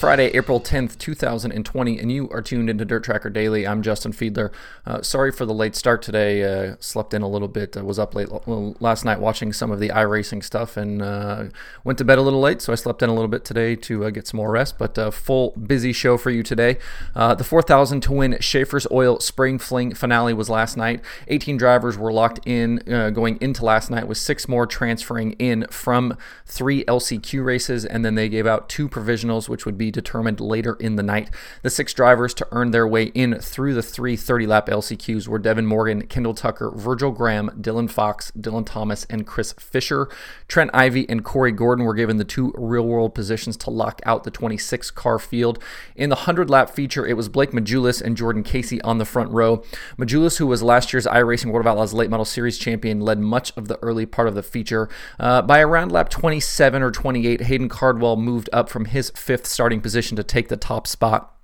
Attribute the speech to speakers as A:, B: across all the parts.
A: Friday, April 10th, 2020, and you are tuned into Dirt Tracker Daily. I'm Justin Fiedler. Uh, sorry for the late start today. Uh, slept in a little bit. I was up late well, last night watching some of the iRacing stuff and uh, went to bed a little late, so I slept in a little bit today to uh, get some more rest. But uh, full busy show for you today. Uh, the 4,000 to win Schaeffer's Oil Spring Fling finale was last night. 18 drivers were locked in going into last night, with six more transferring in from three LCQ races, and then they gave out two provisionals, which would be determined later in the night. The six drivers to earn their way in through the three 30 lap LCQs were Devin Morgan, Kendall Tucker, Virgil Graham, Dylan Fox, Dylan Thomas, and Chris Fisher. Trent Ivey and Corey Gordon were given the two real world positions to lock out the 26 car field. In the 100 lap feature, it was Blake Matjoulis and Jordan Casey on the front row. Matjoulis, who was last year's iRacing World of Outlaws Late Model Series champion, led much of the early part of the feature. Uh, by around lap 27 or 28, Hayden Cardwell moved up from his fifth starting position to take the top spot.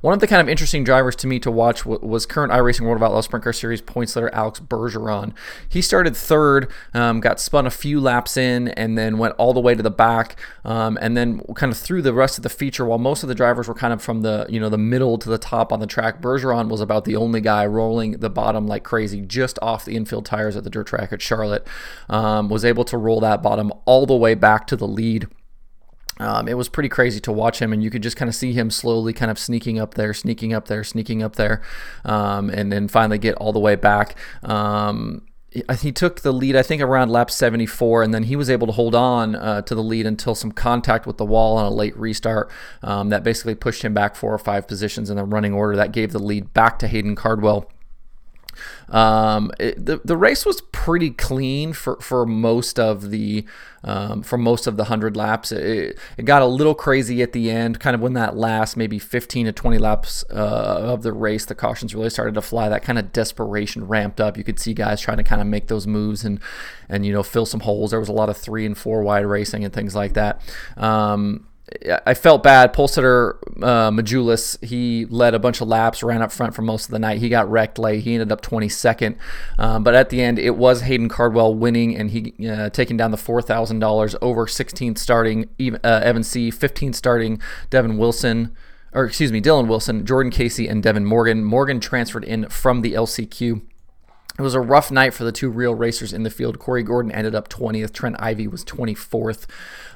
A: One of the kind of interesting drivers to me to watch was current iRacing World of Outlaws Sprint Car Series points leader Alex Bergeron. He started third, um, got spun a few laps in, and then went all the way to the back, um, and then kind of through the rest of the feature. While most of the drivers were kind of from the you know the middle to the top on the track, Bergeron was about the only guy rolling the bottom like crazy, just off the infield tires at the dirt track at Charlotte. Um, was able to roll that bottom all the way back to the lead. Um, it was pretty crazy to watch him, and you could just kind of see him slowly kind of sneaking up there, sneaking up there, sneaking up there, um, and then finally get all the way back. Um, he took the lead, I think, around lap 74, and then he was able to hold on uh, to the lead until some contact with the wall on a late restart. Um, that basically pushed him back four or five positions in the running order. That gave the lead back to Hayden Cardwell. Um, it, the the race was pretty clean for, for most of the um, for most of the hundred laps. It, it, got a little crazy at the end, kind of when that last maybe 15 to 20 laps uh, of the race, the cautions really started to fly. That kind of desperation ramped up. You could see guys trying to kind of make those moves and and you know fill some holes. There was a lot of three and four wide racing and things like that. Um, I felt bad. Polesitter uh, Matjoulis, he led a bunch of laps, ran up front for most of the night. He got wrecked late. He ended up 22nd. Um, but at the end, it was Hayden Cardwell winning and he uh, taking down the $4,000 over 16th starting uh, Evan C., 15th starting Devin Wilson, or excuse me, Dylan Wilson, Jordan Casey, and Devin Morgan. Morgan transferred in from the LCQ. It was a rough night for the two real racers in the field. Corey Gordon ended up 20th. Trent Ivey was 24th.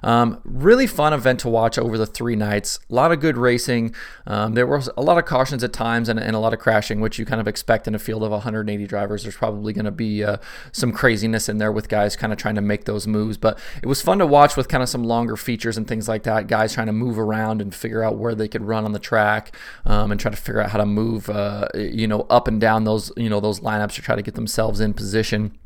A: Um, really fun event to watch over the three nights. A lot of good racing. Um, there was a lot of cautions at times and, and, a lot of crashing, which you kind of expect in a field of 180 drivers. There's probably going to be uh, some craziness in there with guys kind of trying to make those moves. But it was fun to watch with kind of some longer features and things like that. Guys trying to move around and figure out where they could run on the track um, and try to figure out how to move, uh, you know, up and down those, you know, those lineups to try to get themselves in position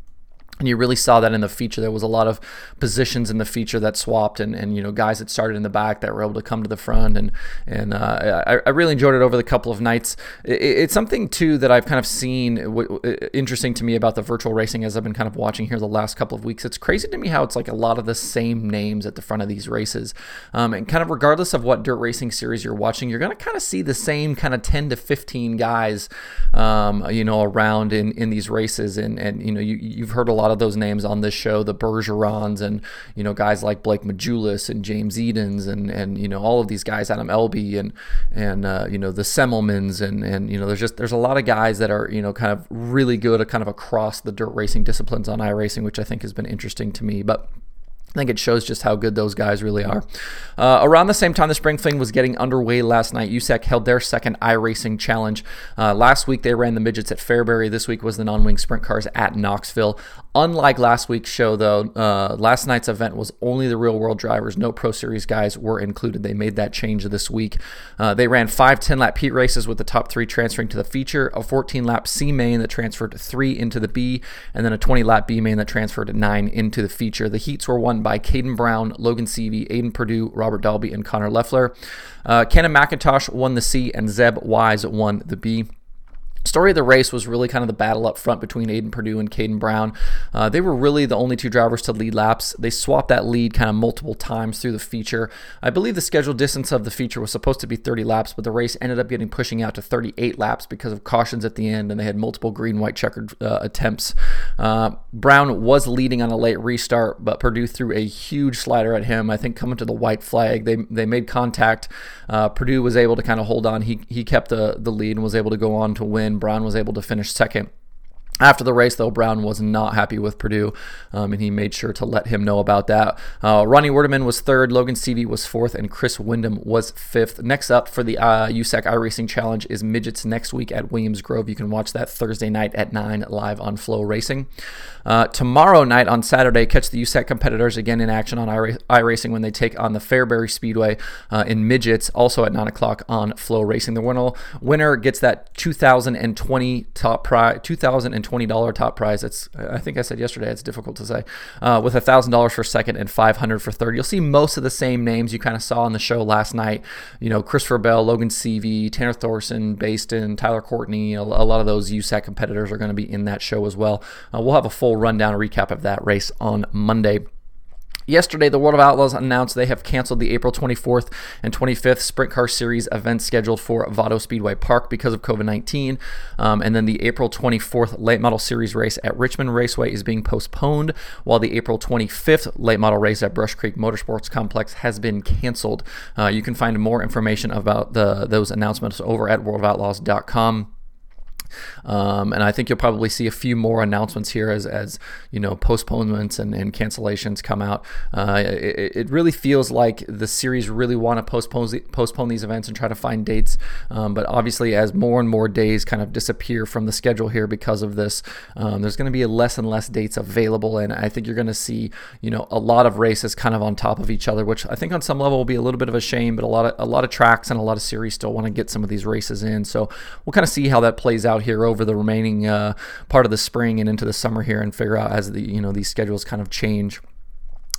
A: and you really saw that in the feature. There was a lot of positions in the feature that swapped, and, and you know guys that started in the back that were able to come to the front, and and uh, I, I, really enjoyed it over the couple of nights. It, it's something too that I've kind of seen w- interesting to me about the virtual racing as I've been kind of watching here the last couple of weeks. It's crazy to me how it's like a lot of the same names at the front of these races, um, and kind of regardless of what dirt racing series you're watching, you're going to kind of see the same kind of 10 to 15 guys, um, you know, around in in these races, and and you know you you've heard a lot lot of those names on this show, the Bergerons and you know guys like Blake Matjoulis and James Edens and and you know all of these guys, Adam Elby and and uh, you know the Semmelmans and and you know there's just there's a lot of guys that are you know kind of really good at kind of across the dirt racing disciplines on iRacing, which I think has been interesting to me, but. I think it shows just how good those guys really are. Uh, around the same time the Spring Fling was getting underway last night, USAC held their second iRacing challenge. Uh, last week they ran the midgets at Fairbury. This week was the non-wing sprint cars at Knoxville. Unlike last week's show, though, uh, last night's event was only the real world drivers. No Pro Series guys were included. They made that change this week. Uh, they ran five 10 lap heat races with the top three transferring to the feature, a 14 lap C main that transferred three into the B, and then a 20 lap B main that transferred nine into the feature. The heats were won by Kaidon Brown, Logan Seavey, Aiden Purdue, Robert Dalby, and Connor Leffler. Uh, Cannon McIntosh won the C, and Zeb Wise won the B. Story of the race was really kind of the battle up front between Aiden Purdue and Kaidon Brown. Uh, they were really the only two drivers to lead laps. They swapped that lead kind of multiple times through the feature. I believe the scheduled distance of the feature was supposed to be 30 laps, but the race ended up getting pushing out to 38 laps because of cautions at the end, and they had multiple green white checkered uh, attempts. Uh, Brown was leading on a late restart, but Purdue threw a huge slider at him. I think coming to the white flag, they they made contact. Uh, Purdue was able to kind of hold on. He he kept the the lead and was able to go on to win. Brown was able to finish second. After the race, though, Brown was not happy with Purdue, um, and he made sure to let him know about that. Uh, Ronnie Werdeman was third, Logan Seavey was fourth, and Chris Windom was fifth. Next up for the uh, USAC iRacing Challenge is Midgets next week at Williams Grove. You can watch that Thursday night at 9 live on FloRacing. Uh, tomorrow night on Saturday, catch the USAC competitors again in action on iRacing when they take on the Fairbury Speedway uh, in Midgets, also at 9 o'clock on FloRacing. The winner, winner gets that 2020 top prize, 2020 $20 top prize. It's I think I said yesterday. It's difficult to say. Uh, with thousand dollars for second and five hundred for third. You'll see most of the same names you kind of saw on the show last night. You know, Christopher Bell, Logan Seavey, Tanner Thorson, Baston, Tyler Courtney. A, a lot of those USAC competitors are going to be in that show as well. Uh, we'll have a full rundown recap of that race on Monday. Yesterday, the World of Outlaws announced they have canceled the April 24th and 25th Sprint Car Series event scheduled for Vado Speedway Park because of COVID 19. Um, and then the April 24th Late Model Series race at Richmond Raceway is being postponed, while the April 25th Late Model race at Brush Creek Motorsports Complex has been canceled. Uh, you can find more information about the, those announcements over at worldofoutlaws.com. Um, and I think you'll probably see a few more announcements here as, as you know postponements and, and cancellations come out. Uh, it, it, really feels like the series really want to postpone postpone these events and try to find dates. Um, but obviously, as more and more days kind of disappear from the schedule here because of this, um, there's going to be less and less dates available, and I think you're going to see you know a lot of races kind of on top of each other, which I think on some level will be a little bit of a shame. But a lot of a lot of tracks and a lot of series still want to get some of these races in, so we'll kind of see how that plays out here over the remaining uh, part of the spring and into the summer here and figure out as the you know these schedules kind of change.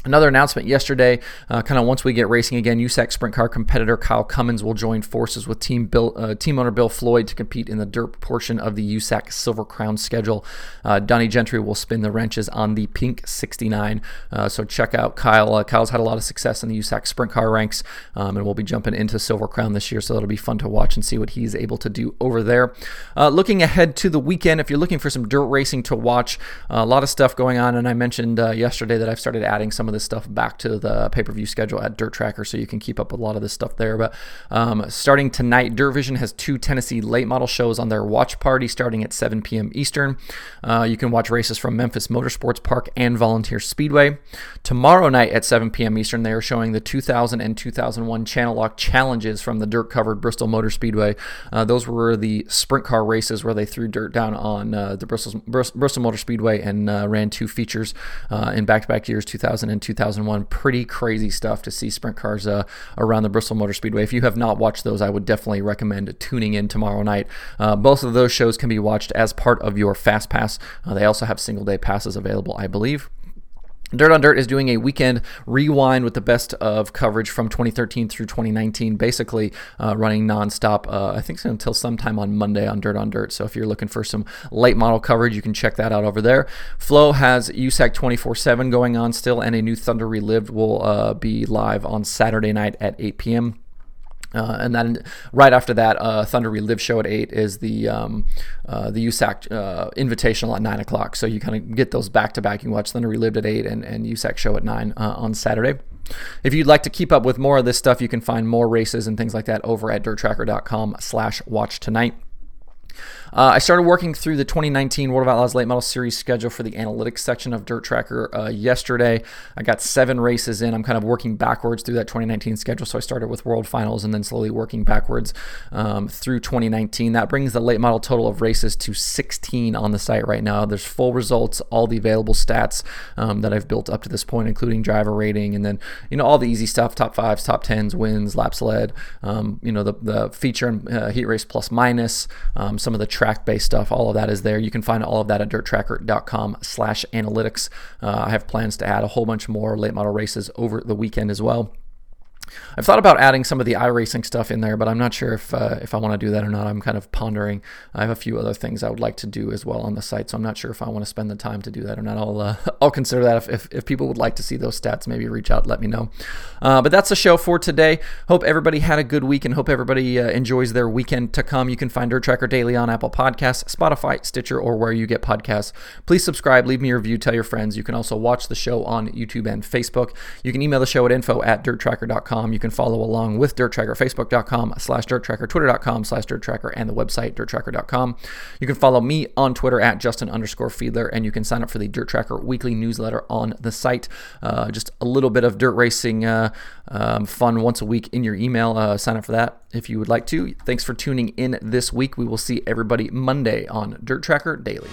A: Another announcement yesterday, uh, kind of once we get racing again, USAC Sprint Car competitor Kyle Cummins will join forces with team Bill, uh, team owner Bill Floyd to compete in the dirt portion of the USAC Silver Crown schedule. Uh, Donnie Gentry will spin the wrenches on the Pink 69. Uh, so check out Kyle. Uh, Kyle's had a lot of success in the USAC Sprint Car ranks, um, and we'll be jumping into Silver Crown this year. So that'll be fun to watch and see what he's able to do over there. Uh, looking ahead to the weekend, if you're looking for some dirt racing to watch, a lot of stuff going on. And I mentioned yesterday that I've started adding some of this stuff back to the pay per view schedule at Dirt Tracker so you can keep up with a lot of this stuff there. But um, starting tonight, Dirt Vision has two Tennessee late model shows on their watch party starting at 7 p.m. Eastern. Uh, you can watch races from Memphis Motorsports Park and Volunteer Speedway. Tomorrow night at 7 p.m. Eastern, they are showing the 2000 and 2001 Channellock challenges from the dirt covered Bristol Motor Speedway. Uh, those were the sprint car races where they threw dirt down on uh, the Bristol, Bristol Motor Speedway and uh, ran two features uh, in back to back years 2000 and 2001. Pretty crazy stuff to see sprint cars uh, around the Bristol Motor Speedway. If you have not watched those, I would definitely recommend tuning in tomorrow night. Uh, both of those shows can be watched as part of your Fast Pass. Uh, they also have single day passes available, I believe. Dirt on Dirt is doing a weekend rewind with the best of coverage from 2013 through 2019, basically uh, running nonstop. Uh, I think so until sometime on Monday on Dirt on Dirt. So if you're looking for some late model coverage, you can check that out over there. Flo has USAC 24/7 going on still, and a new Thunder Relived will uh, be live on Saturday night at 8 p.m. Uh, and then right after that, uh, Thunder Relive show at eight is the um, uh, the USAC uh, Invitational at nine o'clock. So you kind of get those back to back. You watch Thunder Relived at eight and, and USAC show at nine uh, on Saturday. If you'd like to keep up with more of this stuff, you can find more races and things like that over at dirttracker.com/slash watch tonight. Uh, I started working through the 2019 World of Outlaws Late Model Series schedule for the analytics section of Dirt Tracker uh, yesterday. I got seven races in. I'm kind of working backwards through that 2019 schedule. So I started with World Finals and then slowly working backwards um, through 2019. That brings the late model total of races to 16 on the site right now. There's full results, all the available stats um, that I've built up to this point, including driver rating, and then you know all the easy stuff: top fives, top tens, wins, laps led. Um, you know the the feature and uh, heat race plus minus, um, some of the track-based stuff, all of that is there. You can find all of that at dirttracker.com slash analytics. Uh, I have plans to add a whole bunch more late model races over the weekend as well. I've thought about adding some of the iRacing stuff in there, but I'm not sure if uh, if I want to do that or not. I'm kind of pondering. I have a few other things I would like to do as well on the site, so I'm not sure if I want to spend the time to do that or not. I'll uh, I'll consider that if, if, if, people would like to see those stats, maybe reach out, let me know. Uh, but that's the show for today. Hope everybody had a good week and hope everybody uh, enjoys their weekend to come. You can find Dirt Tracker Daily on Apple Podcasts, Spotify, Stitcher, or where you get podcasts. Please subscribe, leave me a review, tell your friends. You can also watch the show on YouTube and Facebook. You can email the show at info at dirttracker.com. You can follow along with Dirt Tracker, facebook.com slash Dirt Tracker, twitter.com slash Dirt Tracker, and the website dirttracker.com. You can follow me on Twitter at Justin underscore Fiedler, and you can sign up for the Dirt Tracker weekly newsletter on the site. Uh, just a little bit of dirt racing uh, um, fun once a week in your email. Uh, sign up for that if you would like to. Thanks for tuning in this week. We will see everybody Monday on Dirt Tracker Daily.